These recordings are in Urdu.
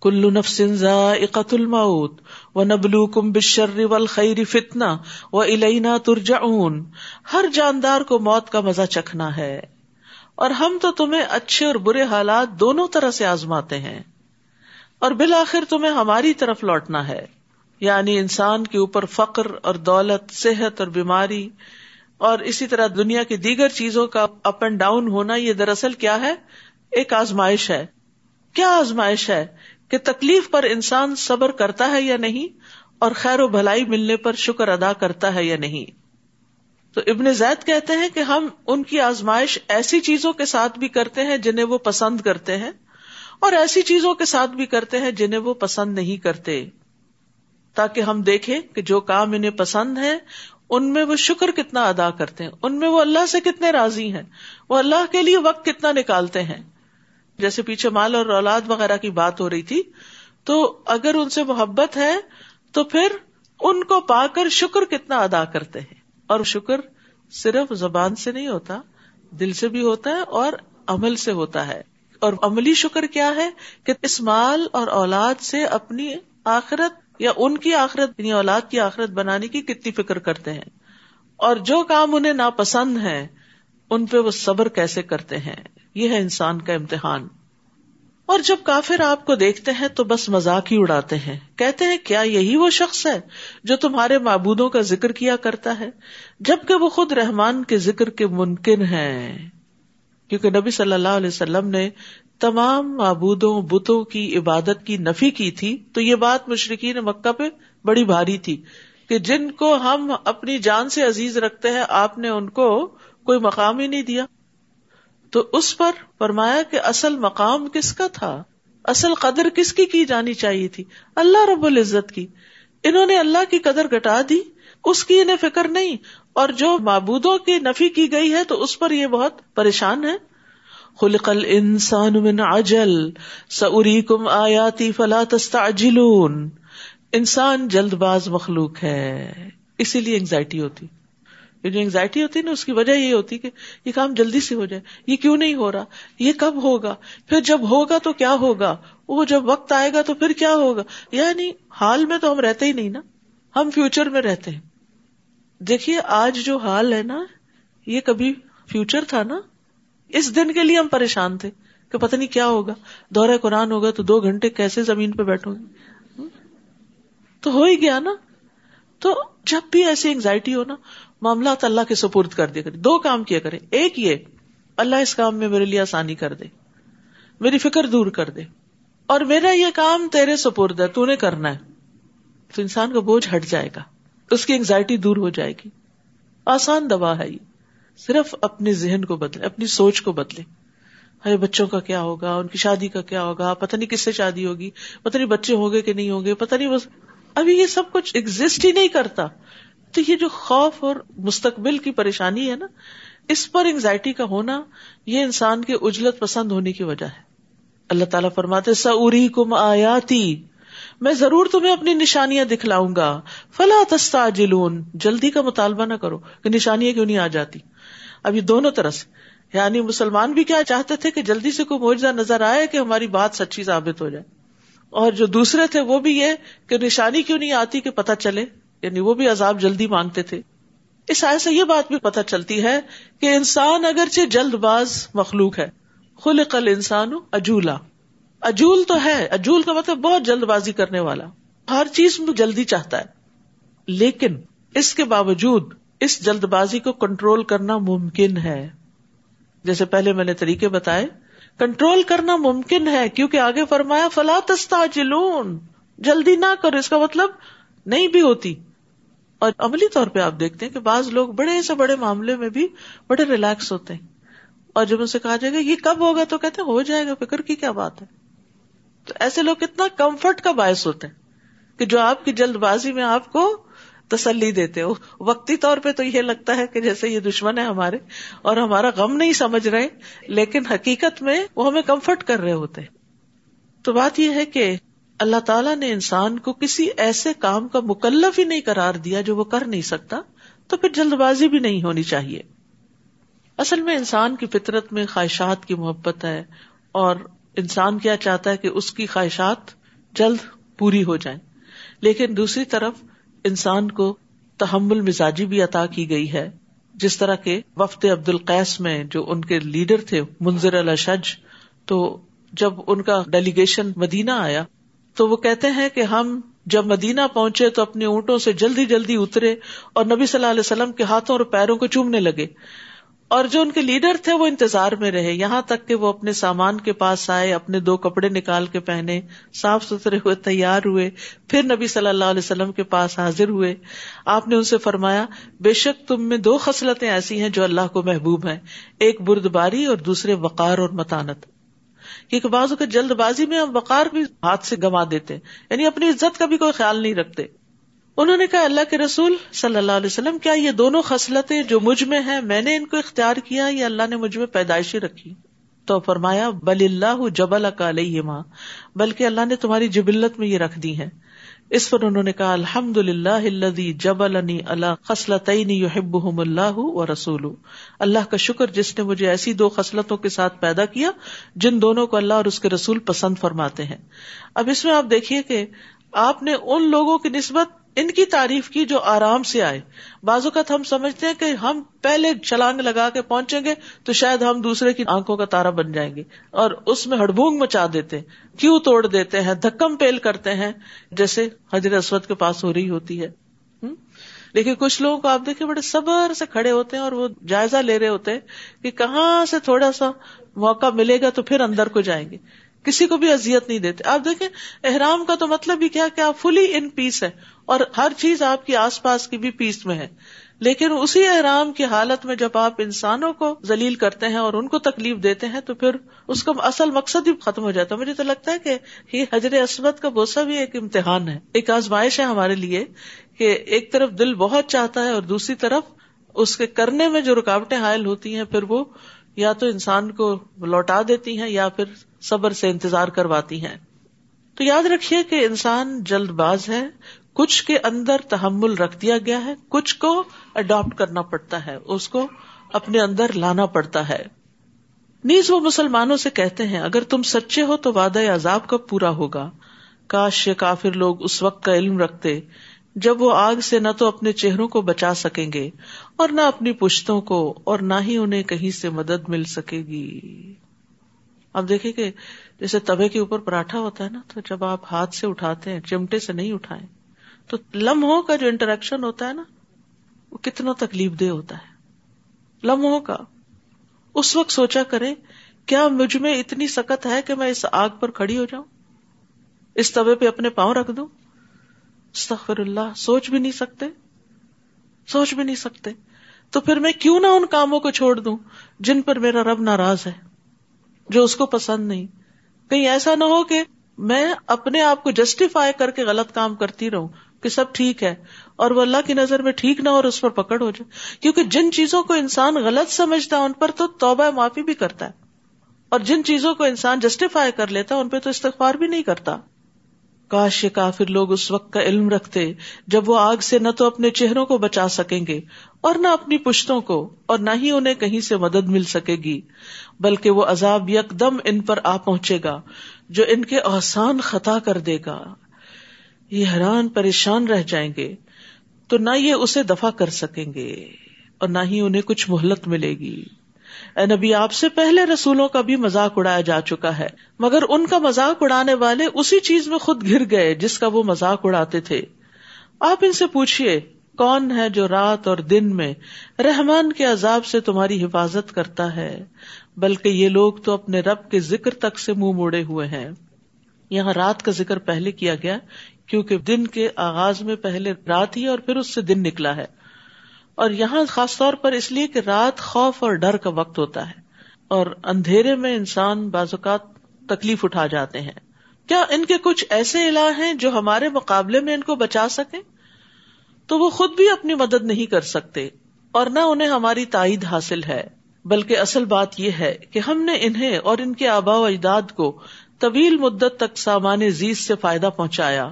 کلو نفس ذائقۃ الموت و نبلو کم بشر و فتنا و الینا ترجعون۔ ہر جاندار کو موت کا مزہ چکھنا ہے۔ اور ہم تو تمہیں اچھے اور برے حالات دونوں طرح سے آزماتے ہیں۔ اور بالآخر تمہیں ہماری طرف لوٹنا ہے۔ یعنی انسان کے اوپر فقر اور دولت، صحت اور بیماری اور اسی طرح دنیا کی دیگر چیزوں کا اپ اینڈ ڈاؤن ہونا یہ دراصل کیا ہے؟ ایک آزمائش ہے۔ کیا آزمائش ہے؟ کہ تکلیف پر انسان صبر کرتا ہے یا نہیں اور خیر و بھلائی ملنے پر شکر ادا کرتا ہے یا نہیں۔ تو ابن زید کہتے ہیں کہ ہم ان کی آزمائش ایسی چیزوں کے ساتھ بھی کرتے ہیں جنہیں وہ پسند کرتے ہیں اور ایسی چیزوں کے ساتھ بھی کرتے ہیں جنہیں وہ پسند نہیں کرتے۔ تاکہ ہم دیکھیں کہ جو کام انہیں پسند ہے ان میں وہ شکر کتنا ادا کرتے ہیں، ان میں وہ اللہ سے کتنے راضی ہیں، وہ اللہ کے لیے وقت کتنا نکالتے ہیں۔ جیسے پیچھے مال اور اولاد وغیرہ کی بات ہو رہی تھی، تو اگر ان سے محبت ہے، تو پھر ان کو پا کر شکر کتنا ادا کرتے ہیں۔ اور شکر صرف زبان سے نہیں ہوتا، دل سے بھی ہوتا ہے اور عمل سے ہوتا ہے۔ اور عملی شکر کیا ہے کہ اس مال اور اولاد سے اپنی آخرت یا ان کی آخرت یعنی اولاد کی آخرت بنانے کی کتنی فکر کرتے ہیں۔ اور جو کام انہیں ناپسند ہے ان پہ وہ صبر کیسے کرتے ہیں؟ یہ ہے انسان کا امتحان۔ اور جب کافر آپ کو دیکھتے ہیں تو بس مزاق ہی اڑاتے ہیں۔ کہتے ہیں، کیا یہی وہ شخص ہے جو تمہارے معبودوں کا ذکر کیا کرتا ہے؟ جبکہ وہ خود رحمان کے ذکر کے ممکن ہے کیونکہ نبی صلی اللہ علیہ وسلم نے تمام معبودوں، بتوں کی عبادت کی نفی کی تھی، تو یہ بات مشرقین مکہ پہ بڑی بھاری تھی کہ جن کو ہم اپنی جان سے عزیز رکھتے ہیں، آپ نے ان کو کوئی مقام ہی نہیں دیا۔ تو اس پر فرمایا کہ اصل مقام کس کا تھا؟ اصل قدر کس کی کی جانی چاہیے تھی؟ اللہ رب العزت کی۔ انہوں نے اللہ کی قدر گٹا دی، اس کی انہیں فکر نہیں، اور جو معبودوں کی نفی کی گئی ہے تو اس پر یہ بہت پریشان ہے۔ خلق الانسان من عجل، سأریکم آیاتی فلا تستعجلون۔ انسان جلد باز مخلوق ہے، اسی لیے انگزائٹی ہوتی۔ یہ جو انگزائٹی ہوتی ہے نا، اس کی وجہ یہ ہوتی کہ یہ کام جلدی سے ہو جائے، یہ کیوں نہیں ہو رہا، یہ کب ہوگا، پھر جب ہوگا تو کیا ہوگا، وہ جب وقت آئے گا تو پھر کیا ہوگا؟ یعنی حال میں تو ہم رہتے ہی نہیں نا، ہم فیوچر میں رہتے ہیں۔ دیکھیے، آج جو حال ہے نا، یہ کبھی فیوچر تھا نا، اس دن کے لیے ہم پریشان تھے کہ پتہ نہیں کیا ہوگا۔ دورہ قرآن ہوگا تو دو گھنٹے کیسے زمین پہ بیٹھو گے تو ہو ہی گیا نا۔ تو جب بھی ایسی انگزائٹی ہو نا معاملات اللہ کے سپرد کر دیا کرے دو کام کیا کرے ایک یہ، اللہ اس کام میں میرے لیے آسانی کر دے، میری فکر دور کر دے۔ اور میرا یہ کام تیرے سپرد ہے، تو نے کرنا ہے۔ تو انسان کا بوجھ ہٹ جائے گا، اس کی انگزائٹی دور ہو جائے گی۔ آسان دوا ہے یہ۔ صرف اپنے ذہن کو بدلے، اپنی سوچ کو بدلے۔ ارے بچوں کا کیا ہوگا؟ ان کی شادی کا کیا ہوگا؟ پتہ نہیں کس سے شادی ہوگی، پتہ نہیں بچے ہوں گے کہ نہیں ہوں گے، پتہ نہیں بس۔ ابھی یہ سب کچھ ایگزٹ ہی نہیں کرتا۔ تو یہ جو خوف اور مستقبل کی پریشانی ہے نا، اس پر انگزائٹی کا ہونا یہ انسان کے اجلت پسند ہونے کی وجہ ہے۔ اللہ تعالیٰ فرماتے سعری کم آیاتی میں ضرور تمہیں اپنی نشانیاں دکھلاؤں گا۔ فلا تستا جلون جلدی کا مطالبہ نہ کرو کہ نشانیاں کیوں نہیں آ جاتی۔ اب یہ دونوں طرح سے۔ یعنی مسلمان بھی کیا چاہتے تھے کہ جلدی سے کوئی معجزہ نظر آئے کہ ہماری بات سچی ثابت ہو جائے۔ اور جو دوسرے تھے وہ بھی یہ کہ نشانی کیوں نہیں آتی کہ پتہ چلے۔ یعنی وہ بھی عذاب جلدی مانگتے تھے۔ اس آئے سے یہ بات بھی پتہ چلتی ہے کہ انسان اگرچہ جلد باز مخلوق ہے، خلق الانسان اجولا اجول تو ہے اجول کا مطلب بہت جلد بازی کرنے والا۔ ہر چیز میں جلدی چاہتا ہے، لیکن اس کے باوجود اس جلد بازی کو کنٹرول کرنا ممکن ہے۔ جیسے پہلے میں نے طریقے بتائے، کنٹرول کرنا ممکن ہے، کیونکہ آگے فرمایا، فلا تستا جلون جلدی نہ کرو، اس کا مطلب نہیں بھی ہوتی۔ اور عملی طور پہ آپ دیکھتے ہیں کہ بعض لوگ بڑے سے بڑے معاملے میں بھی بڑے ریلیکس ہوتے ہیں۔ اور جب ان سے کہا جائے گا یہ کب ہوگا تو کہتے ہیں ہو جائے گا، فکر کی کیا بات ہے۔ تو ایسے لوگ کتنا کمفرٹ کا باعث ہوتے ہیں کہ جو آپ کی جلد بازی میں آپ کو تسلی دیتے ہو۔ وقتی طور پہ تو یہ لگتا ہے کہ جیسے یہ دشمن ہے ہمارے اور ہمارا غم نہیں سمجھ رہے، لیکن حقیقت میں وہ ہمیں کمفرٹ کر رہے ہوتے تو بات یہ ہے کہ اللہ تعالیٰ نے انسان کو کسی ایسے کام کا مکلف ہی نہیں کرار دیا جو وہ کر نہیں سکتا، تو پھر جلد بازی بھی نہیں ہونی چاہیے۔ اصل میں انسان کی فطرت میں خواہشات کی محبت ہے اور انسان کیا چاہتا ہے کہ اس کی خواہشات جلد پوری ہو جائیں۔ لیکن دوسری طرف انسان کو تحمل مزاجی بھی عطا کی گئی ہے۔ جس طرح کے وفد عبد القیس میں جو ان کے لیڈر تھے منظر الشج تو جب ان کا ڈیلیگیشن مدینہ آیا تو وہ کہتے ہیں کہ ہم جب مدینہ پہنچے تو اپنے اونٹوں سے جلدی جلدی اترے اور نبی صلی اللہ علیہ وسلم کے ہاتھوں اور پیروں کو چومنے لگے۔ اور جو ان کے لیڈر تھے وہ انتظار میں رہے۔ یہاں تک کہ وہ اپنے سامان کے پاس آئے، اپنے دو کپڑے نکال کے پہنے، صاف ستھرے ہوئے، تیار ہوئے۔ پھر نبی صلی اللہ علیہ وسلم کے پاس حاضر ہوئے۔ آپ نے ان سے فرمایا، بے شک تم میں دو خصلتیں ایسی ہیں جو اللہ کو محبوب ہیں۔ ایک برد باری اور دوسرے وقار اور متانت۔ کیونکہ بعض اوقات جلد بازی میں ہم وقار بھی ہاتھ سے گما دیتے یعنی اپنی عزت کا بھی کوئی خیال نہیں رکھتے۔ انہوں نے کہا، اللہ کے رسول صلی اللہ علیہ وسلم، کیا یہ دونوں خصلتیں جو مجھ میں ہیں، میں نے ان کو اختیار کیا، یا اللہ نے مجھ میں پیدائشی رکھی؟ تو فرمایا، بل اللہ جبل علیہ ماں بلکہ اللہ نے تمہاری جبلت میں یہ رکھ دی ہے اس پر انہوں نے کہا الحمد للہ جب اللہ خسلط اللہ و رسول اللہ کا شکر جس نے مجھے ایسی دو خصلتوں کے ساتھ پیدا کیا جن دونوں کو اللہ اور اس کے رسول پسند فرماتے ہیں۔ اب اس میں آپ دیکھیے کہ آپ نے ان لوگوں کی نسبت ان کی تعریف کی جو آرام سے آئے۔ بعض اوقات ہم سمجھتے ہیں کہ ہم پہلے چھلانگ لگا کے پہنچیں گے تو شاید ہم دوسرے کی آنکھوں کا تارا بن جائیں گے اور اس میں ہڑبونگ مچا دیتے کیوں توڑ دیتے ہیں، دھکم پیل کرتے ہیں، جیسے حضرت اسود کے پاس ہو رہی ہوتی ہے۔ لیکن کچھ لوگوں کو آپ دیکھیں بڑے صبر سے کھڑے ہوتے ہیں اور وہ جائزہ لے رہے ہوتے ہیں کہ کہاں سے تھوڑا سا موقع ملے گا تو پھر اندر کو جائیں گے۔ کسی کو بھی اذیت نہیں دیتے۔ آپ دیکھیں، احرام کا تو مطلب ہی کیا کہ آپ فلی ان پیس ہے اور ہر چیز آپ کی آس پاس کی بھی پیس میں ہے۔ لیکن اسی احرام کی حالت میں جب آپ انسانوں کو ذلیل کرتے ہیں اور ان کو تکلیف دیتے ہیں تو پھر اس کا اصل مقصد ہی ختم ہو جاتا ہے۔ مجھے تو لگتا ہے کہ یہ حضر اسمت کا بوسا بھی ایک امتحان ہے۔ ایک آزمائش ہے ہمارے لیے کہ ایک طرف دل بہت چاہتا ہے اور دوسری طرف اس کے کرنے میں جو رکاوٹیں حائل ہوتی ہیں، پھر وہ یا تو انسان کو لوٹا دیتی ہیں یا پھر صبر سے انتظار کرواتی ہیں۔ تو یاد رکھیے کہ انسان جلد باز ہے۔ کچھ کے اندر تحمل رکھ دیا گیا ہے۔ کچھ کو اڈاپٹ کرنا پڑتا ہے۔ اس کو اپنے اندر لانا پڑتا ہے۔ نیز وہ مسلمانوں سے کہتے ہیں، اگر تم سچے ہو تو وعدہ عذاب کب پورا ہوگا۔ کاش یہ کافر لوگ اس وقت کا علم رکھتے، جب وہ آگ سے نہ تو اپنے چہروں کو بچا سکیں گے۔ اور نہ اپنی پشتوں کو اور نہ ہی انہیں کہیں سے مدد مل سکے گی۔ اب دیکھیں کہ جیسے توے کے اوپر پراٹھا ہوتا ہے نا، تو جب آپ ہاتھ سے اٹھاتے ہیں، چمٹے سے نہیں اٹھائے تو لمحوں کا جو انٹریکشن ہوتا ہے نا، وہ کتنا تکلیف دہ ہوتا ہے۔ لمحوں کا۔ اس وقت سوچا کرے کیا مجھ میں اتنی سکت ہے کہ میں اس آگ پر کھڑی ہو جاؤں؟ اس طوے پہ اپنے پاؤں رکھ دوں؟ استغفر اللہ، سوچ بھی نہیں سکتے۔ سوچ بھی نہیں سکتے۔ تو پھر میں کیوں نہ ان کاموں کو چھوڑ دوں جن پر میرا رب ناراض ہے، جو اس کو پسند نہیں۔ کہیں ایسا نہ ہو کہ میں اپنے آپ کو جسٹیفائی کر کے غلط کام کرتی رہوں کہ سب ٹھیک ہے اور وہ اللہ کی نظر میں ٹھیک نہ اور اس پر پکڑ ہو جائے۔ کیونکہ جن چیزوں کو انسان غلط سمجھتا ہے ان پر تو توبہ معافی بھی کرتا ہے۔ اور جن چیزوں کو انسان جسٹیفائی کر لیتا ہے ان پہ تو استغفار بھی نہیں کرتا۔ کاش یہ کافر لوگ اس وقت کا علم رکھتے جب وہ آگ سے نہ تو اپنے چہروں کو بچا سکیں گے اور نہ اپنی پشتوں کو اور نہ ہی انہیں کہیں سے مدد مل سکے گی، بلکہ وہ عذاب یک دم ان پر آ پہنچے گا، جو ان کے آسان خطا کر دے گا۔ یہ حیران پریشان رہ جائیں گے، تو نہ یہ اسے دفاع کر سکیں گے اور نہ ہی انہیں کچھ مہلت ملے گی۔ اے نبی، آپ سے پہلے رسولوں کا بھی مزاق اڑایا جا چکا ہے، مگر ان کا مزاق اڑانے والے اسی چیز میں خود گر گئے جس کا وہ مزاق اڑاتے تھے۔ آپ ان سے پوچھیے کون ہے جو رات اور دن میں رحمان کے عذاب سے تمہاری حفاظت کرتا ہے؟ بلکہ یہ لوگ تو اپنے رب کے ذکر تک سے منہ موڑے ہوئے ہیں۔ یہاں رات کا ذکر پہلے کیا گیا، کیونکہ دن کے آغاز میں پہلے رات ہی اور پھر اس سے دن نکلا ہے۔ اور یہاں خاص طور پر اس لیے کہ رات خوف اور ڈر کا وقت ہوتا ہے۔ اور اندھیرے میں انسان بعض اوقات تکلیف اٹھا جاتے ہیں۔ کیا ان کے کچھ ایسے الہ ہیں جو ہمارے مقابلے میں ان کو بچا سکے تو وہ خود بھی اپنی مدد نہیں کر سکتے اور نہ انہیں ہماری تائید حاصل ہے، بلکہ اصل بات یہ ہے کہ ہم نے انہیں اور ان کے آبا و اجداد کو طویل مدت تک سامان زیز سے فائدہ پہنچایا۔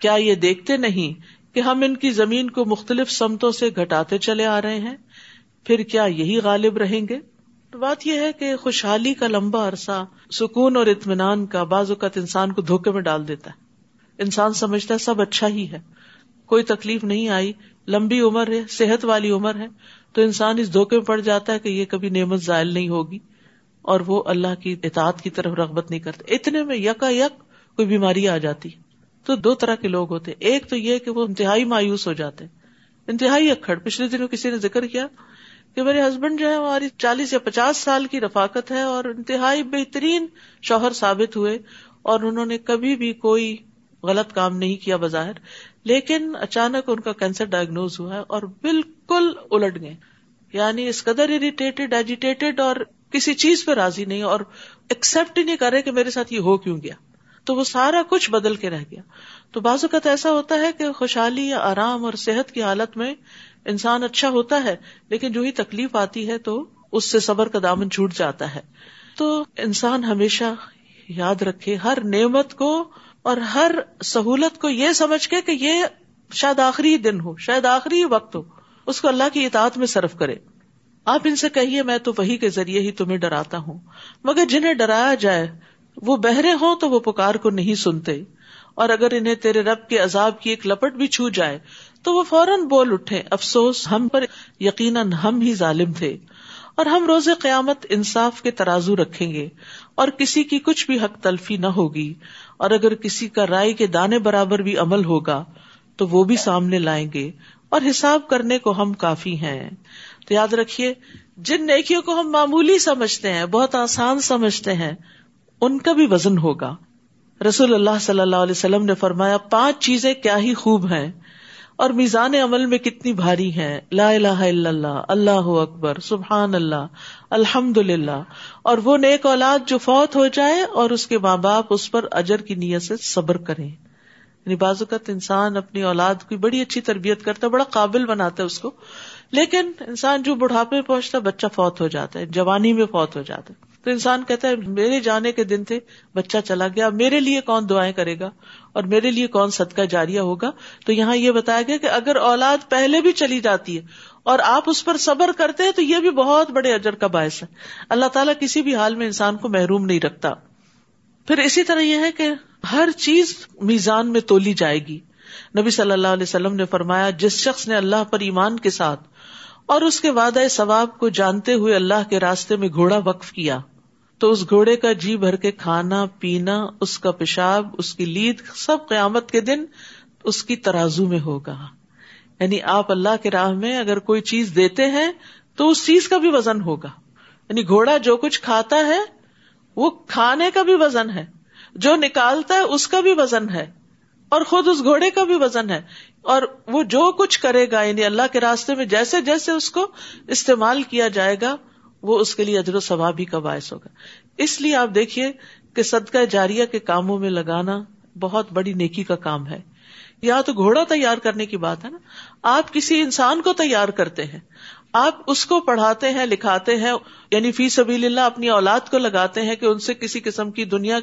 کیا یہ دیکھتے نہیں کہ ہم ان کی زمین کو مختلف سمتوں سے گھٹاتے چلے آ رہے ہیں؟ پھر کیا یہی غالب رہیں گے؟ بات یہ ہے کہ خوشحالی کا لمبا عرصہ سکون اور اطمینان کا بعض اوقات انسان کو دھوکے میں ڈال دیتا ہے۔ انسان سمجھتا ہے سب اچھا ہی ہے۔ کوئی تکلیف نہیں آئی، لمبی عمر ہے، صحت والی عمر ہے، تو انسان اس دھوکے میں پڑ جاتا ہے کہ یہ کبھی نعمت زائل نہیں ہوگی، اور وہ اللہ کی اطاعت کی طرف رغبت نہیں کرتے اتنے میں یکا یک کوئی بیماری آ جاتی۔ تو دو طرح کے لوگ ہوتے۔ ایک تو یہ کہ وہ انتہائی مایوس ہو جاتے۔ انتہائی اکڑ پچھلے دنوں کسی نے ذکر کیا کہ میرے ہسبینڈ جو ہے ہماری چالیس یا پچاس سال کی رفاقت ہے اور انتہائی بہترین شوہر ثابت ہوئے اور انہوں نے کبھی بھی کوئی غلط کام نہیں کیا بظاہر۔ لیکن اچانک ان کا کینسر ڈائگنوز ہوا ہے اور بالکل الٹ گئے۔ یعنی اس قدر اریٹیٹڈ ایجیٹیٹڈ اور کسی چیز پہ راضی نہیں اور ایکسپٹ ہی نہیں کر رہے کہ میرے ساتھ یہ ہو کیوں گیا۔ تو وہ سارا کچھ بدل کے رہ گیا۔ تو بعض اوقات ایسا ہوتا ہے کہ خوشحالی یا آرام اور صحت کی حالت میں انسان اچھا ہوتا ہے، لیکن جو ہی تکلیف آتی ہے تو اس سے صبر کا دامن چھوٹ جاتا ہے۔ تو انسان ہمیشہ یاد رکھے، ہر نعمت کو اور ہر سہولت کو یہ سمجھ کے کہ یہ شاید آخری دن ہو، شاید آخری وقت ہو، اس کو اللہ کی اطاعت میں صرف کرے۔ آپ ان سے کہیے، میں تو وہی کے ذریعے ہی تمہیں ڈراتا ہوں۔ مگر جنہیں ڈرایا جائے، وہ بہرے ہوں تو وہ پکار کو نہیں سنتے۔ اور اگر انہیں تیرے رب کے عذاب کی ایک لپٹ بھی چھو جائے، تو وہ فوراً بول اٹھے، افسوس، ہم پر یقیناً ہم ہی ظالم تھے۔ اور ہم روز قیامت انصاف کے ترازو رکھیں گے، اور کسی کی کچھ بھی حق تلفی نہ ہوگی۔ اور اگر کسی کا رائے کے دانے برابر بھی عمل ہوگا تو وہ بھی سامنے لائیں گے اور حساب کرنے کو ہم کافی ہیں۔ تو یاد رکھیے، جن نیکیوں کو ہم معمولی سمجھتے ہیں، بہت آسان سمجھتے ہیں، ان کا بھی وزن ہوگا۔ رسول اللہ صلی اللہ علیہ وسلم نے فرمایا، پانچ چیزیں کیا ہی خوب ہیں اور میزان عمل میں کتنی بھاری ہے لا الہ الا اللہ اللہ اکبر، سبحان اللہ۔ الحمد للہ اور وہ نیک اولاد جو فوت ہو جائے اور اس کے ماں باپ اس پر اجر کی نیت سے صبر کرے یعنی بازوقت انسان اپنی اولاد کی بڑی اچھی تربیت کرتا ہے، بڑا قابل بناتا ہے اس کو۔ لیکن انسان جو بڑھاپے پہنچتا ہے، بچہ فوت ہو جاتا ہے، جوانی میں فوت ہو جاتا ہے۔ تو انسان کہتا ہے، میرے جانے کے دن تھے، بچہ چلا گیا میرے لیے کون دعائیں کرے گا؟ اور میرے لیے کون صدقہ جاریہ ہوگا؟ تو یہاں یہ بتایا گیا کہ اگر اولاد پہلے بھی چلی جاتی ہے اور آپ اس پر صبر کرتے ہیں، تو یہ بھی بہت بڑے اجر کا باعث ہے۔ اللہ تعالیٰ کسی بھی حال میں انسان کو محروم نہیں رکھتا۔ پھر اسی طرح یہ ہے کہ ہر چیز میزان میں تولی جائے گی۔ نبی صلی اللہ علیہ وسلم نے فرمایا، جس شخص نے اللہ پر ایمان کے ساتھ اور اس کے وعدہ ثواب کو جانتے ہوئے اللہ کے راستے میں گھوڑا وقف کیا۔ تو اس گھوڑے کا جی بھر کے کھانا، پینا، اس کا پیشاب، اس کی لید، سب قیامت کے دن اس کی ترازو میں ہوگا۔ یعنی آپ اللہ کے راہ میں اگر کوئی چیز دیتے ہیں تو اس چیز کا بھی وزن ہوگا۔ یعنی گھوڑا جو کچھ کھاتا ہے، وہ کھانے کا بھی وزن ہے۔ جو نکالتا ہے، اس کا بھی وزن ہے۔ اور خود اس گھوڑے کا بھی وزن ہے اور وہ جو کچھ کرے گا یعنی اللہ کے راستے میں جیسے جیسے اس کو استعمال کیا جائے گا، وہ اس کے لیے اجر و ثواب ہی کا باعث ہوگا۔ اس لیے آپ دیکھیے کہ صدقہ جاریہ کے کاموں میں لگانا بہت بڑی نیکی کا کام ہے۔ یا تو گھوڑا تیار کرنے کی بات ہے نا۔ آپ کسی انسان کو تیار کرتے ہیں۔ آپ اس کو پڑھاتے ہیں، لکھاتے ہیں یعنی فی سبیل اللہ اپنی اولاد کو لگاتے ہیں کہ ان سے کسی قسم کی دنیا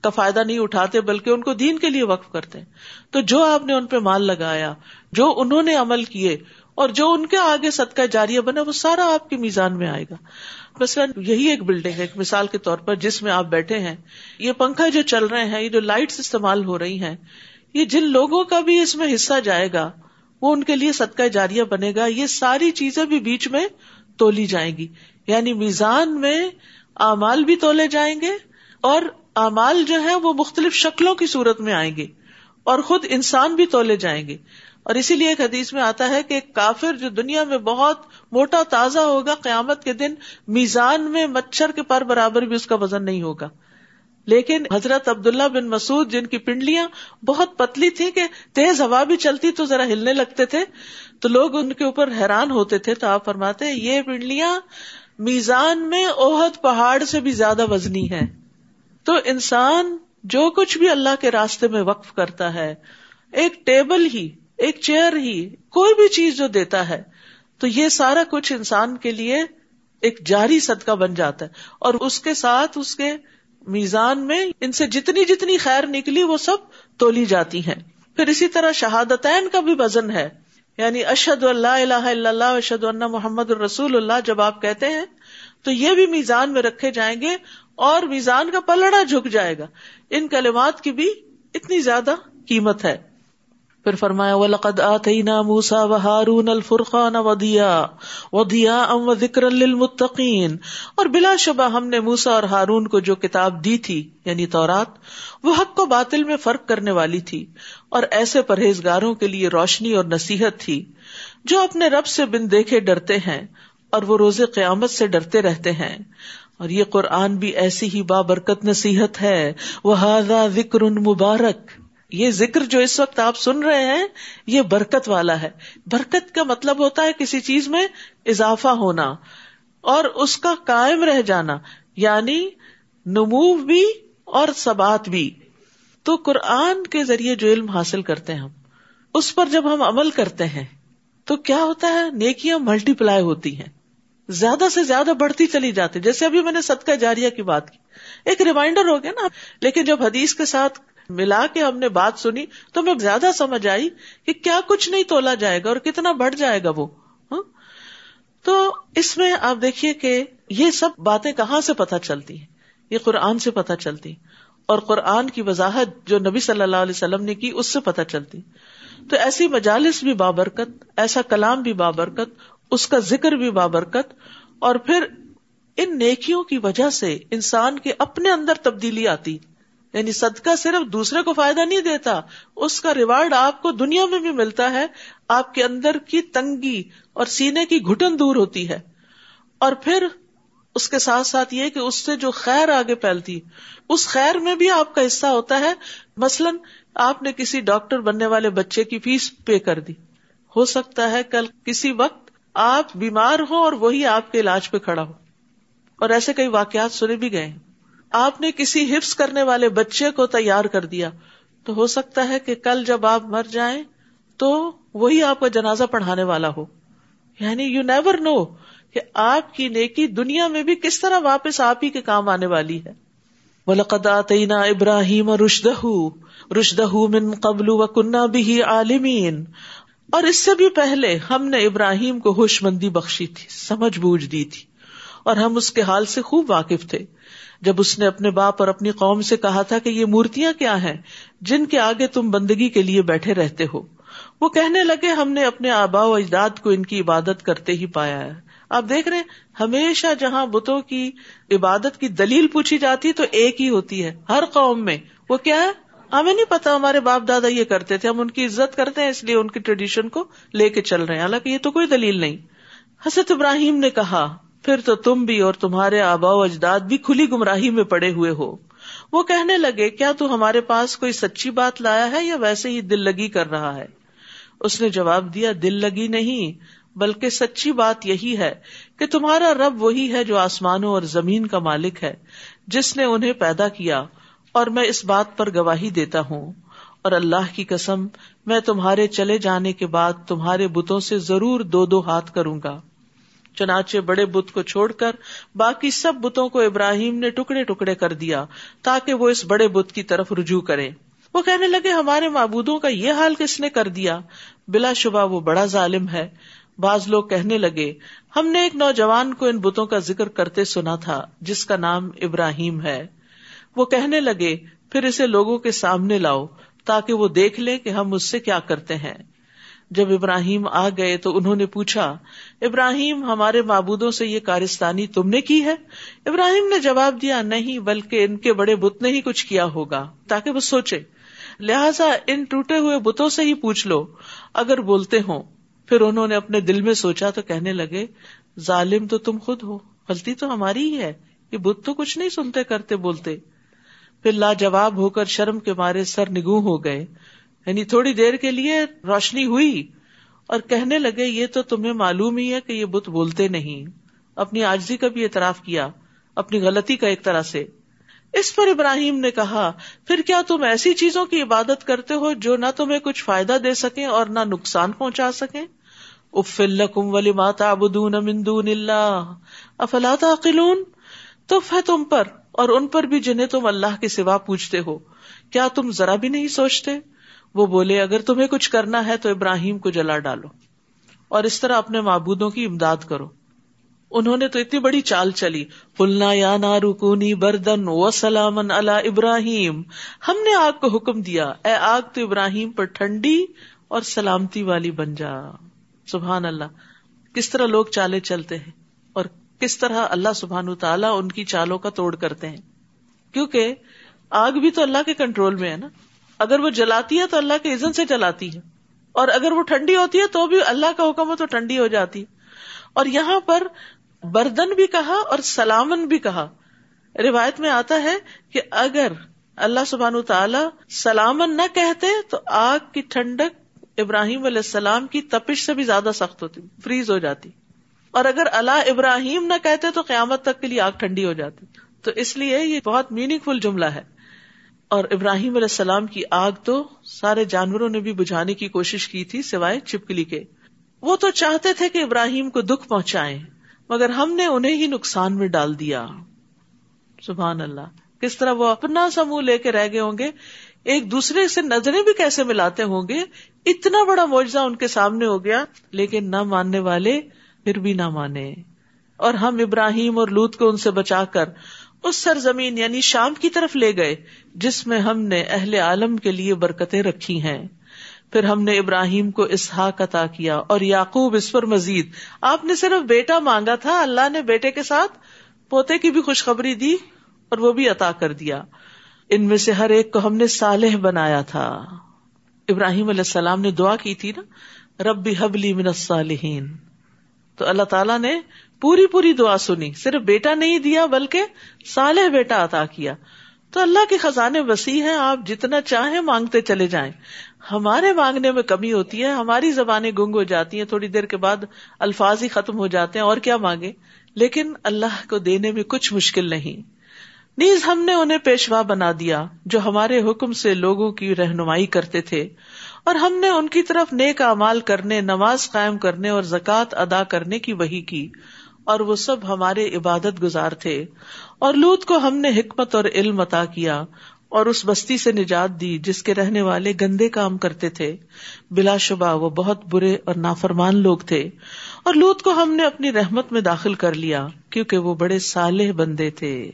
کا فائدہ نہیں اٹھاتے بلکہ ان کو دین کے لیے وقف کرتے ہیں۔ تو جو آپ نے ان پہ مال لگایا، جو انہوں نے عمل کیے اور جو ان کے آگے صدقہ جاریہ بنا، وہ سارا آپ کی میزان میں آئے گا۔ مثلاً یہی ایک بلڈنگ ہے، ایک مثال کے طور پر جس میں آپ بیٹھے ہیں۔ یہ پنکھا جو چل رہے ہیں، یہ جو لائٹس استعمال ہو رہی ہیں، یہ جن لوگوں کا بھی اس میں حصہ جائے گا وہ ان کے لیے صدقہ جاریہ بنے گا۔ یہ ساری چیزیں بھی بیچ میں تولی جائیں گی۔ یعنی میزان میں امال بھی تولے جائیں گے اور امال جو ہے وہ مختلف شکلوں کی صورت میں آئیں گے اور خود انسان بھی تولے جائیں گے۔ اور اسی لیے ایک حدیث میں آتا ہے کہ کافر جو دنیا میں بہت موٹا تازہ ہوگا، قیامت کے دن میزان میں مچھر کے پر برابر بھی اس کا وزن نہیں ہوگا۔ لیکن حضرت عبداللہ بن مسعود جن کی پنڈلیاں بہت پتلی تھی کہ تیز ہوا بھی چلتی تو ذرا ہلنے لگتے تھے، تو لوگ ان کے اوپر حیران ہوتے تھے، تو آپ فرماتے یہ پنڈلیاں میزان میں اوہد پہاڑ سے بھی زیادہ وزنی ہے تو انسان جو کچھ بھی اللہ کے راستے میں وقف کرتا ہے، ایک ٹیبل ہی، ایک چیئر ہی، کوئی بھی چیز جو دیتا ہے، تو یہ سارا کچھ انسان کے لیے ایک جاری صدقہ بن جاتا ہے۔ اور اس کے ساتھ اس کے میزان میں ان سے جتنی جتنی خیر نکلی وہ سب تولی جاتی ہیں۔ پھر اسی طرح شہادتین کا بھی وزن ہے۔ یعنی اشد اللہ الہ الا اللہ اشد اللہ محمد الرسول اللہ جب آپ کہتے ہیں، تو یہ بھی میزان میں رکھے جائیں گے اور میزان کا پلڑا جھک جائے گا۔ ان کلمات کی بھی اتنی زیادہ قیمت ہے۔ پھر فرمایا، وَلَقَدْ آتَيْنَا مُوسَى وَهَارُونَ الْفُرْقَانَ وَضِيَا وَضِيَا أَمْ وَذِكْرًا لِلْمُتَّقِينَ۔ اور بلا شبہ ہم نے موسا اور ہارون کو جو کتاب دی تھی یعنی تورات، وہ حق کو باطل میں فرق کرنے والی تھی اور ایسے پرہیزگاروں کے لیے روشنی اور نصیحت تھی جو اپنے رب سے بن دیکھے ڈرتے ہیں اور وہ روز قیامت سے ڈرتے رہتے ہیں۔ اور یہ قرآن بھی ایسی ہی بابرکت نصیحت ہے۔ وہ ذکر مبارک یہ ذکر جو اس وقت آپ سن رہے ہیں، یہ برکت والا ہے۔ برکت کا مطلب ہوتا ہے کسی چیز میں اضافہ ہونا اور اس کا قائم رہ جانا یعنی نمو بھی اور سبات بھی۔ تو قرآن کے ذریعے جو علم حاصل کرتے ہیں ہم، اس پر جب ہم عمل کرتے ہیں، تو کیا ہوتا ہے؟ نیکیاں ملٹی پلائی ہوتی ہیں۔ زیادہ سے زیادہ بڑھتی چلی جاتی۔ جیسے ابھی میں نے صدقہ جاریہ کی بات کی۔ ایک ریمائنڈر ہو گیا نا، لیکن جب حدیث کے ساتھ ملا کے ہم نے بات سنی تو میں زیادہ سمجھ آئی کہ کیا کچھ نہیں تولا جائے گا اور کتنا بڑھ جائے گا وہ ہاں؟ تو اس میں آپ دیکھیے کہ یہ سب باتیں کہاں سے پتہ چلتی ہیں؟ یہ قرآن سے پتہ چلتی اور قرآن کی وضاحت جو نبی صلی اللہ علیہ وسلم نے کی اس سے پتہ چلتی تو ایسی مجالس بھی بابرکت، ایسا کلام بھی بابرکت، اس کا ذکر بھی بابرکت۔ اور پھر ان نیکیوں کی وجہ سے انسان کے اپنے اندر تبدیلی آتی۔ یعنی صدقہ صرف دوسرے کو فائدہ نہیں دیتا، اس کا ریوارڈ آپ کو دنیا میں بھی ملتا ہے، آپ کے اندر کی تنگی اور سینے کی گھٹن دور ہوتی ہے۔ اور پھر اس کے ساتھ ساتھ یہ کہ اس سے جو خیر آگے پھیلتی، اس خیر میں بھی آپ کا حصہ ہوتا ہے۔ مثلاً آپ نے کسی ڈاکٹر بننے والے بچے کی فیس پے کر دی۔ ہو سکتا ہے کل کسی وقت آپ بیمار ہو اور وہی آپ کے علاج پہ کھڑا ہو اور ایسے کئی واقعات سنے بھی گئے ہیں۔ آپ نے کسی حفظ کرنے والے بچے کو تیار کر دیا تو ہو سکتا ہے کہ کل جب آپ مر جائیں تو وہی آپ کا جنازہ پڑھانے والا ہو۔ یعنی یو نیور نو کہ آپ کی نیکی دنیا میں بھی کس طرح واپس آپ ہی کے کام آنے والی ہے۔ آتینا ابراہیم رشدہ رشدہ من قبل و کنہ بھی عالمین اور اس سے بھی پہلے ہم نے ابراہیم کو ہوش مندی بخشی تھی، سمجھ بوجھ دی تھی۔ اور ہم اس کے حال سے خوب واقف تھے۔ جب اس نے اپنے باپ اور اپنی قوم سے کہا تھا کہ یہ مورتیاں کیا ہیں جن کے آگے تم بندگی کے لیے بیٹھے رہتے ہو۔ وہ کہنے لگے، ہم نے اپنے آبا و اجداد کو ان کی عبادت کرتے ہی پایا ہے۔ آپ دیکھ رہے ہمیشہ جہاں بتوں کی عبادت کی دلیل پوچھی جاتی تو ایک ہی ہوتی ہے، ہر قوم میں۔ وہ کیا ہے؟ ہمیں نہیں پتا، ہمارے باپ دادا یہ کرتے تھے، ہم ان کی عزت کرتے ہیں، اس لیے ان کی ٹریڈیشن کو لے کے چل رہے ہیں۔ حالانکہ یہ تو کوئی دلیل نہیں۔ حضرت ابراہیم نے کہا پھر تو تم بھی اور تمہارے آبا و اجداد بھی کھلی گمراہی میں پڑے ہوئے ہو۔ وہ کہنے لگے، کیا تو ہمارے پاس کوئی سچی بات لایا ہے یا ویسے ہی دل لگی کر رہا ہے؟ اس نے جواب دیا، دل لگی نہیں، بلکہ سچی بات یہی ہے کہ تمہارا رب وہی ہے جو آسمانوں اور زمین کا مالک ہے، جس نے انہیں پیدا کیا، اور میں اس بات پر گواہی دیتا ہوں۔ اور اللہ کی قسم، میں تمہارے چلے جانے کے بعد تمہارے بتوں سے ضرور دو دو ہاتھ کروں گا۔ چنانچہ بڑے بت کو چھوڑ کر باقی سب بتوں کو ابراہیم نے ٹکڑے ٹکڑے کر دیا تاکہ وہ اس بڑے بت کی طرف رجوع کرے وہ کہنے لگے، ہمارے معبودوں کا یہ حال کس نے کر دیا؟ بلا شبہ وہ بڑا ظالم ہے۔ بعض لوگ کہنے لگے، ہم نے ایک نوجوان کو ان بتوں کا ذکر کرتے سنا تھا، جس کا نام ابراہیم ہے۔ وہ کہنے لگے، پھر اسے لوگوں کے سامنے لاؤ تاکہ وہ دیکھ لے کہ ہم اس سے کیا کرتے ہیں۔ جب ابراہیم آ گئے تو انہوں نے پوچھا، ابراہیم ہمارے معبودوں سے یہ کارستانی تم نے کی ہے؟ ابراہیم نے جواب دیا، نہیں، بلکہ ان کے بڑے بت نے ہی کچھ کیا ہوگا، تاکہ وہ سوچے، لہذا ان ٹوٹے ہوئے بتوں سے ہی پوچھ لو۔ اگر بولتے ہوں، پھر انہوں نے اپنے دل میں سوچا تو کہنے لگے، ظالم تو تم خود ہو، غلطی تو ہماری ہی ہے، یہ بت تو کچھ نہیں سنتے، کرتے، بولتے۔ پھر لاجواب ہو کر شرم کے مارے سر نگو ہو گئے۔ یعنی تھوڑی دیر کے لیے روشنی ہوئی اور کہنے لگے، یہ تو تمہیں معلوم ہی ہے کہ یہ بت بولتے نہیں۔ اپنی آجزی کا بھی اعتراف کیا، اپنی غلطی کا ایک طرح سے۔ اس پر ابراہیم نے کہا، پھر کیا تم ایسی چیزوں کی عبادت کرتے ہو جو نہ تمہیں کچھ فائدہ دے سکیں اور نہ نقصان پہنچا سکیں؟ افلکم ولی ماتا ابدون امندون اللہ افلا تعقلون؟ تو ہے تم پر اور ان پر بھی جنہیں تم اللہ کے سوا پوچھتے ہو۔ کیا تم ذرا بھی نہیں سوچتے؟ وہ بولے، اگر تمہیں کچھ کرنا ہے تو ابراہیم کو جلا ڈالو اور اس طرح اپنے معبودوں کی امداد کرو۔ انہوں نے تو اتنی بڑی چال چلی۔ پلنا یا نا رکونی بردن و سلامن اللہ ابراہیم۔ ہم نے آگ کو حکم دیا، اے آگ تو ابراہیم پر ٹھنڈی اور سلامتی والی بن جا۔ سبحان اللہ، کس طرح لوگ چالے چلتے ہیں اور کس طرح اللہ سبحان تعالیٰ ان کی چالوں کا توڑ کرتے ہیں۔ کیونکہ آگ بھی تو اللہ کے کنٹرول میں ہے نا۔ اگر وہ جلاتی ہے تو اللہ کے عزن سے جلاتی ہے اور اگر وہ ٹھنڈی ہوتی ہے تو بھی اللہ کا حکم ہو تو ٹھنڈی ہو جاتی اور یہاں پر بردن بھی کہا اور سلامن بھی کہا۔ روایت میں آتا ہے کہ اگر اللہ سبحان تعالی سلامن نہ کہتے تو آگ کی ٹھنڈک ابراہیم علیہ السلام کی تپش سے بھی زیادہ سخت ہوتی، فریز ہو جاتی۔ اور اگر اللہ ابراہیم نہ کہتے تو قیامت تک کے لیے آگ ٹھنڈی ہو جاتی۔ تو اس لیے یہ بہت میننگ فل جملہ ہے۔ اور ابراہیم علیہ السلام کی آگ تو سارے جانوروں نے بھی بجھانے کی کوشش کی تھی سوائے چپکلی کے۔ وہ تو چاہتے تھے کہ ابراہیم کو دکھ پہنچائے مگر ہم نے انہیں ہی نقصان میں ڈال دیا۔ سبحان اللہ۔ کس طرح وہ اپنا سا منہ لے کے رہ گئے ہوں گے؟ ایک دوسرے سے نظریں بھی کیسے ملاتے ہوں گے؟ اتنا بڑا معاوضہ ان کے سامنے ہو گیا، لیکن نہ ماننے والے پھر بھی نہ مانے۔ اور ہم ابراہیم اور لوت کو ان سے بچا کر اس سرزمین یعنی شام کی طرف لے گئے، جس میں ہم نے اہل عالم کے لیے برکتیں رکھی ہیں۔ پھر ہم نے ابراہیم کو اسحاق عطا کیا اور یعقوب اس پر مزید۔ آپ نے صرف بیٹا مانگا تھا، اللہ نے بیٹے کے ساتھ پوتے کی بھی خوشخبری دی اور وہ بھی عطا کر دیا۔ ان میں سے ہر ایک کو ہم نے صالح بنایا تھا۔ ابراہیم علیہ السلام نے دعا کی تھی نا، ربی حبلی من الصالحین۔ تو اللہ تعالیٰ نے پوری پوری دعا سنی صرف بیٹا نہیں دیا بلکہ صالح بیٹا عطا کیا تو اللہ کے خزانے وسیع ہیں، آپ جتنا چاہیں مانگتے چلے جائیں۔ ہمارے مانگنے میں کمی ہوتی ہے، ہماری زبانیں گنگ ہو جاتی ہیں، تھوڑی دیر کے بعد الفاظ ہی ختم ہو جاتے ہیں، اور کیا مانگے؟ لیکن اللہ کو دینے میں کچھ مشکل نہیں۔ نیز ہم نے انہیں پیشوا بنا دیا جو ہمارے حکم سے لوگوں کی رہنمائی کرتے تھے۔ اور ہم نے ان کی طرف نیک امال کرنے، نماز قائم کرنے اور زکوٰۃ ادا کرنے کی وہی کی اور وہ سب ہمارے عبادت گزار تھے اور لوت کو ہم نے حکمت اور علم عطا کیا اور اس بستی سے نجات دی جس کے رہنے والے گندے کام کرتے تھے۔ بلا شبہ وہ بہت برے اور نافرمان لوگ تھے اور لوت کو ہم نے اپنی رحمت میں داخل کر لیا کیونکہ وہ بڑے سالح بندے تھے۔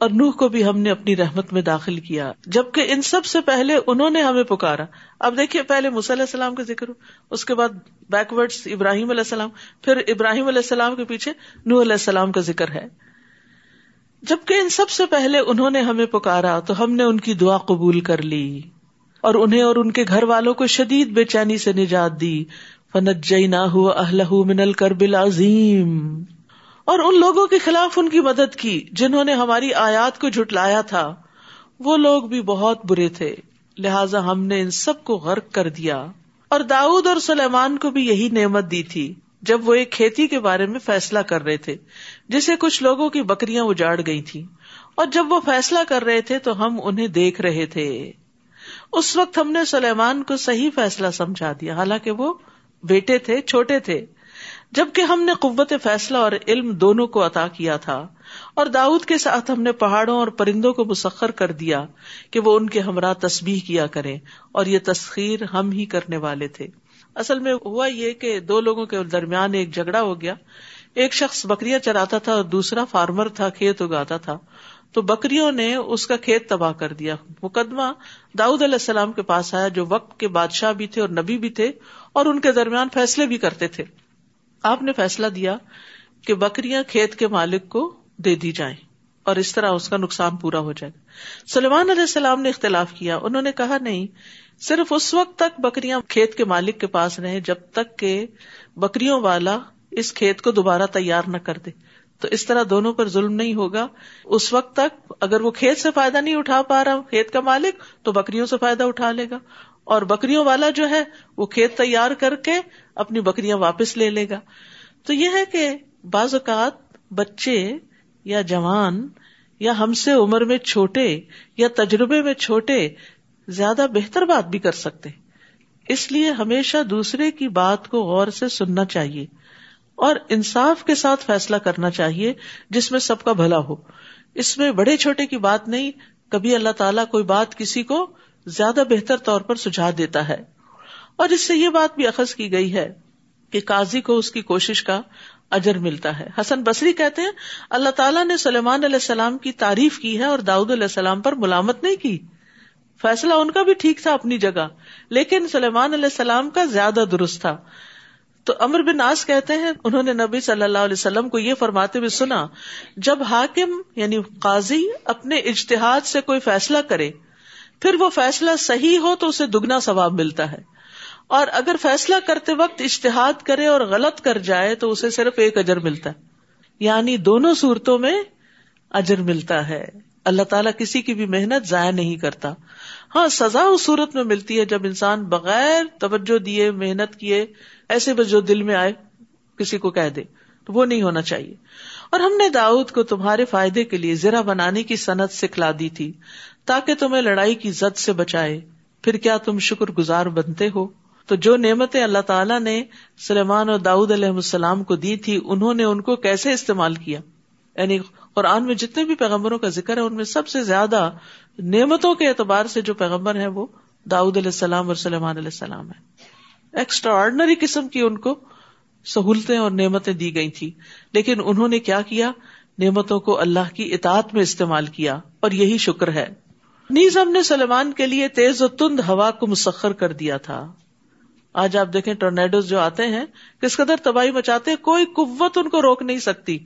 اور نوح کو بھی ہم نے اپنی رحمت میں داخل کیا۔ جبکہ ان سب سے پہلے انہوں نے ہمیں پکارا۔ اب دیکھیے، پہلے علیہ السلام کا ذکر ہو، اس کے بعد بیکورڈ ابراہیم علیہ السلام، پھر ابراہیم علیہ السلام کے پیچھے نوح علیہ السلام کا ذکر ہے۔ جبکہ ان سب سے پہلے انہوں نے ہمیں پکارا، تو ہم نے ان کی دعا قبول کر لی۔ اور انہیں اور ان کے گھر والوں کو شدید بے چینی سے نجات دی۔ فنت جئی نہ من الکرب عظیم اور ان لوگوں کے خلاف ان کی مدد کی جنہوں نے ہماری آیات کو جھٹلایا تھا، وہ لوگ بھی بہت برے تھے۔ لہذا ہم نے ان سب کو غرق کر دیا۔ اور داؤد اور سلیمان کو بھی یہی نعمت دی تھی، جب وہ ایک کھیتی کے بارے میں فیصلہ کر رہے تھے، جسے کچھ لوگوں کی بکریاں اجاڑ گئی تھی اور جب وہ فیصلہ کر رہے تھے تو ہم انہیں دیکھ رہے تھے۔ اس وقت ہم نے سلیمان کو صحیح فیصلہ سمجھا دیا۔ حالانکہ وہ بیٹے تھے، چھوٹے تھے۔ جبکہ ہم نے قوت فیصلہ اور علم دونوں کو عطا کیا تھا، اور داؤد کے ساتھ ہم نے پہاڑوں اور پرندوں کو مسخر کر دیا کہ وہ ان کے ہمراہ تسبیح کیا کرے اور یہ تسخیر ہم ہی کرنے والے تھے۔ اصل میں ہوا یہ کہ دو لوگوں کے درمیان ایک جھگڑا ہو گیا۔ ایک شخص بکریاں چراتا تھا اور دوسرا فارمر تھا، کھیت اگاتا تھا۔ تو بکریوں نے اس کا کھیت تباہ کر دیا۔ مقدمہ داؤد علیہ السلام کے پاس آیا، جو وقت کے بادشاہ بھی تھے اور نبی بھی تھے، اور ان کے درمیان فیصلے بھی کرتے تھے۔ آپ نے فیصلہ دیا کہ بکریاں کھیت کے مالک کو دے دی جائیں اور اس طرح اس کا نقصان پورا ہو جائے گا۔ سلیمان علیہ السلام نے اختلاف کیا۔ انہوں نے کہا، نہیں، صرف اس وقت تک بکریاں کھیت کے مالک کے پاس رہے جب تک کہ بکریوں والا اس کھیت کو دوبارہ تیار نہ کر دے۔ تو اس طرح دونوں پر ظلم نہیں ہوگا۔ اس وقت تک اگر وہ کھیت سے فائدہ نہیں اٹھا پا رہا کھیت کا مالک، تو بکریوں سے فائدہ اٹھا لے گا۔ اور بکریوں والا جو ہے وہ کھیت تیار کر کے اپنی بکریاں واپس لے لے گا۔ تو یہ ہے کہ بعض اوقات بچے یا جوان یا ہم سے عمر میں چھوٹے یا تجربے میں چھوٹے زیادہ بہتر بات بھی کر سکتے۔ اس لیے ہمیشہ دوسرے کی بات کو غور سے سننا چاہیے اور انصاف کے ساتھ فیصلہ کرنا چاہیے جس میں سب کا بھلا ہو۔ اس میں بڑے چھوٹے کی بات نہیں، کبھی اللہ تعالیٰ کوئی بات کسی کو زیادہ بہتر طور پر سجھا دیتا ہے۔ اور اس سے یہ بات بھی اخذ کی گئی ہے کہ قاضی کو اس کی کوشش کا اجر ملتا ہے۔ حسن بصری کہتے ہیں، اللہ تعالیٰ نے سلیمان علیہ السلام کی تعریف کی ہے اور داؤد علیہ السلام پر ملامت نہیں کی۔ فیصلہ ان کا بھی ٹھیک تھا اپنی جگہ، لیکن سلیمان علیہ السلام کا زیادہ درست تھا۔ تو امر بن ناس کہتے ہیں، انہوں نے نبی صلی اللہ علیہ وسلم کو یہ فرماتے ہوئے سنا، جب حاکم یعنی قاضی اپنے اجتہاد سے کوئی فیصلہ کرے پھر وہ فیصلہ صحیح ہو تو اسے دگنا ثواب ملتا ہے۔ اور اگر فیصلہ کرتے وقت اشتہاد کرے اور غلط کر جائے تو اسے صرف ایک اجر ملتا ہے۔ یعنی دونوں صورتوں میں اجر ملتا ہے۔ اللہ تعالیٰ کسی کی بھی محنت ضائع نہیں کرتا۔ ہاں سزا اس صورت میں ملتی ہے جب انسان بغیر توجہ دیے، محنت کیے، ایسے بس جو دل میں آئے، کسی کو کہہ دے۔ تو وہ نہیں ہونا چاہیے۔ اور ہم نے داؤد کو تمہارے فائدے کے لیے زرا بنانے کی صنعت سکھلا دی تھی تاکہ تمہیں لڑائی کی زد سے بچائے۔ پھر کیا تم شکر گزار بنتے ہو؟ تو جو نعمتیں اللہ تعالیٰ نے سلیمان اور داؤد علیہ السلام کو دی تھی، انہوں نے ان کو کیسے استعمال کیا؟ یعنی قرآن میں جتنے بھی پیغمبروں کا ذکر ہے، ان میں سب سے زیادہ نعمتوں کے اعتبار سے جو پیغمبر ہیں وہ داؤد علیہ السلام اور سلیمان علیہ السلام ہے ایکسٹرا آرڈنری قسم کی ان کو سہولتیں اور نعمتیں دی گئی تھی۔ لیکن انہوں نے کیا کیا؟ نعمتوں کو اللہ کی اطاعت میں استعمال کیا، اور یہی شکر ہے۔ نیز ہم نے سلیمان کے لیے تیز و تند ہوا کو مسخر کر دیا تھا۔ آج آپ دیکھیں ٹورنیڈوز جو آتے ہیں، کس قدر تباہی مچاتے کوئی قوت ان کو روک نہیں سکتی۔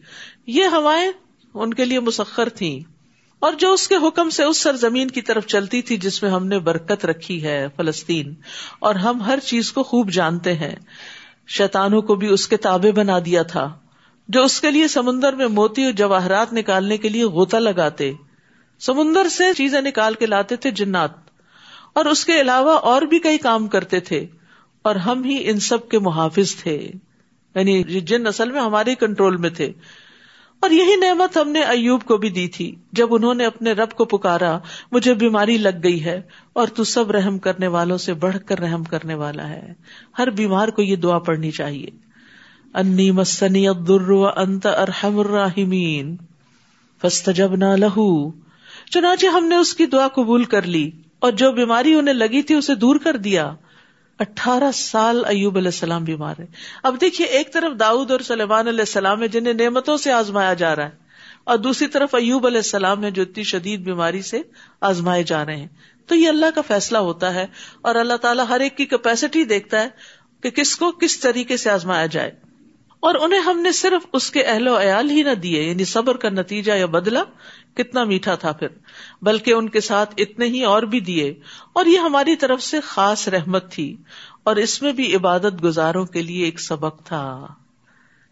یہ ہوائیں ان کے لیے مسخر تھیں۔ اور جو اس کے حکم سے اس سرزمین کی طرف چلتی تھی جس میں ہم نے برکت رکھی ہے فلسطین، اور ہم ہر چیز کو خوب جانتے ہیں۔ شیتانوں کو بھی اس کے تابے بنا دیا تھا، جو اس کے لیے سمندر میں موتی اور جواہرات نکالنے کے لیے غوطہ لگاتے۔ سمندر سے چیزیں نکال کے لاتے تھے جنات، اور اس کے علاوہ اور بھی کئی کام کرتے تھے، اور ہم ہی ان سب کے محافظ تھے۔ یعنی جن اصل میں ہمارے کنٹرول میں تھے۔ اور یہی نعمت ہم نے ایوب کو بھی دی تھی۔ جب انہوں نے اپنے رب کو پکارا، مجھے بیماری لگ گئی ہے اور تو سب رحم کرنے والوں سے بڑھ کر رحم کرنے والا ہے۔ ہر بیمار کو یہ دعا پڑھنی چاہیے۔ انی مسنی انت ارحم الراحمین۔ فاستجبنا لہو چنانچہ ہم نے اس کی دعا قبول کر لی اور جو بیماری انہیں لگی تھی اسے دور کر دیا۔ اٹھارہ سال ایوب علیہ السلام بیمار ہے اب دیکھیے، ایک طرف داؤد اور سلیمان علیہ السلام ہے جنہیں نعمتوں سے آزمایا جا رہا ہے، اور دوسری طرف ایوب علیہ السلام ہے جو اتنی شدید بیماری سے آزمائے جا رہے ہیں۔ تو یہ اللہ کا فیصلہ ہوتا ہے، اور اللہ تعالیٰ ہر ایک کی کیپیسٹی دیکھتا ہے کہ کس کو کس طریقے سے آزمایا جائے۔ اور انہیں ہم نے صرف اس کے اہل و عیال ہی نہ دیے یعنی صبر کا نتیجہ یا بدلا کتنا میٹھا تھا پھر، بلکہ ان کے ساتھ اتنے ہی اور بھی دیے۔ اور یہ ہماری طرف سے خاص رحمت تھی، اور اس میں بھی عبادت گزاروں کے لیے ایک سبق تھا۔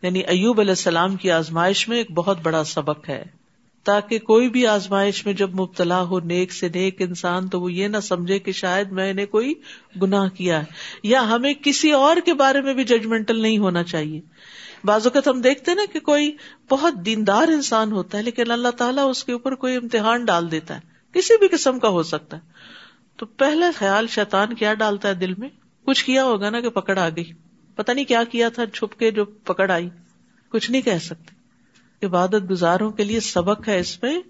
یعنی ایوب علیہ السلام کی آزمائش میں ایک بہت بڑا سبق ہے۔ تاکہ کوئی بھی آزمائش میں جب مبتلا ہو نیک سے نیک انسان، تو وہ یہ نہ سمجھے کہ شاید میں نے کوئی گناہ کیا ہے۔ یا ہمیں کسی اور کے بارے میں بھی ججمنٹل نہیں ہونا چاہیے۔ بعض اوقات ہم دیکھتے نا کہ کوئی بہت دیندار انسان ہوتا ہے، لیکن اللہ تعالیٰ اس کے اوپر کوئی امتحان ڈال دیتا ہے۔ کسی بھی قسم کا ہو سکتا ہے۔ تو پہلا خیال شیطان کیا ڈالتا ہے دل میں؟ کچھ کیا ہوگا نا کہ پکڑ آ گئی۔ پتا نہیں کیا کیا تھا، چھپ کے جو پکڑ آئی۔ کچھ نہیں کہہ سکتے۔ عبادت گزاروں کے لیے سبق ہے اس میں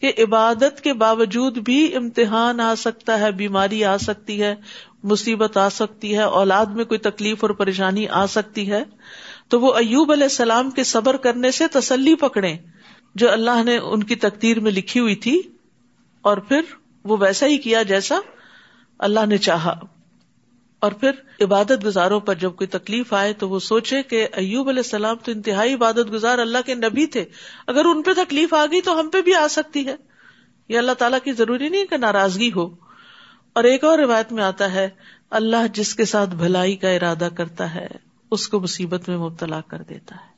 کہ عبادت کے باوجود بھی امتحان آ سکتا ہے، بیماری آ سکتی ہے، مصیبت آ سکتی ہے، اولاد میں کوئی تکلیف اور پریشانی آ سکتی ہے۔ تو وہ ایوب علیہ السلام کے صبر کرنے سے تسلی پکڑے جو اللہ نے ان کی تقدیر میں لکھی ہوئی تھی اور پھر وہ ویسا ہی کیا جیسا اللہ نے چاہا۔ اور پھر عبادت گزاروں پر جب کوئی تکلیف آئے تو وہ سوچے کہ ایوب علیہ السلام تو انتہائی عبادت گزار اللہ کے نبی تھے۔ اگر ان پہ تکلیف آ گئی تو ہم پہ بھی آ سکتی ہے۔ یہ اللہ تعالیٰ کی ضروری نہیں کہ ناراضگی ہو۔ اور ایک اور روایت میں آتا ہے، اللہ جس کے ساتھ بھلائی کا ارادہ کرتا ہے۔ اس کو مصیبت میں مبتلا کر دیتا ہے۔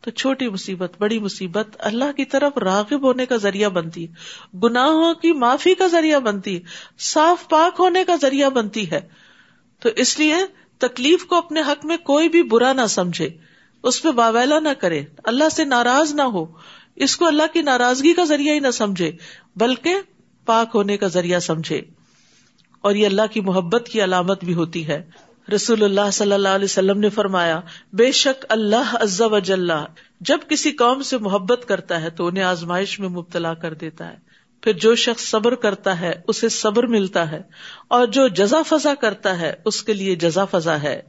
تو چھوٹی مصیبت، بڑی مصیبت اللہ کی طرف راغب ہونے کا ذریعہ بنتی ہے گناہوں کی معافی کا ذریعہ بنتی ہے صاف پاک ہونے کا ذریعہ بنتی ہے۔ تو اس لیے تکلیف کو اپنے حق میں کوئی بھی برا نہ سمجھے، اس پہ باویلا نہ کرے، اللہ سے ناراض نہ ہو۔ اس کو اللہ کی ناراضگی کا ذریعہ ہی نہ سمجھے، بلکہ پاک ہونے کا ذریعہ سمجھے۔ اور یہ اللہ کی محبت کی علامت بھی ہوتی ہے۔ رسول اللہ صلی اللہ علیہ وسلم نے فرمایا، بے شک اللہ عز و جل جب کسی قوم سے محبت کرتا ہے تو انہیں آزمائش میں مبتلا کر دیتا ہے۔ پھر جو شخص صبر کرتا ہے، اسے صبر ملتا ہے، اور جو جزا فضا کرتا ہے، اس کے لیے جزا فضا ہے۔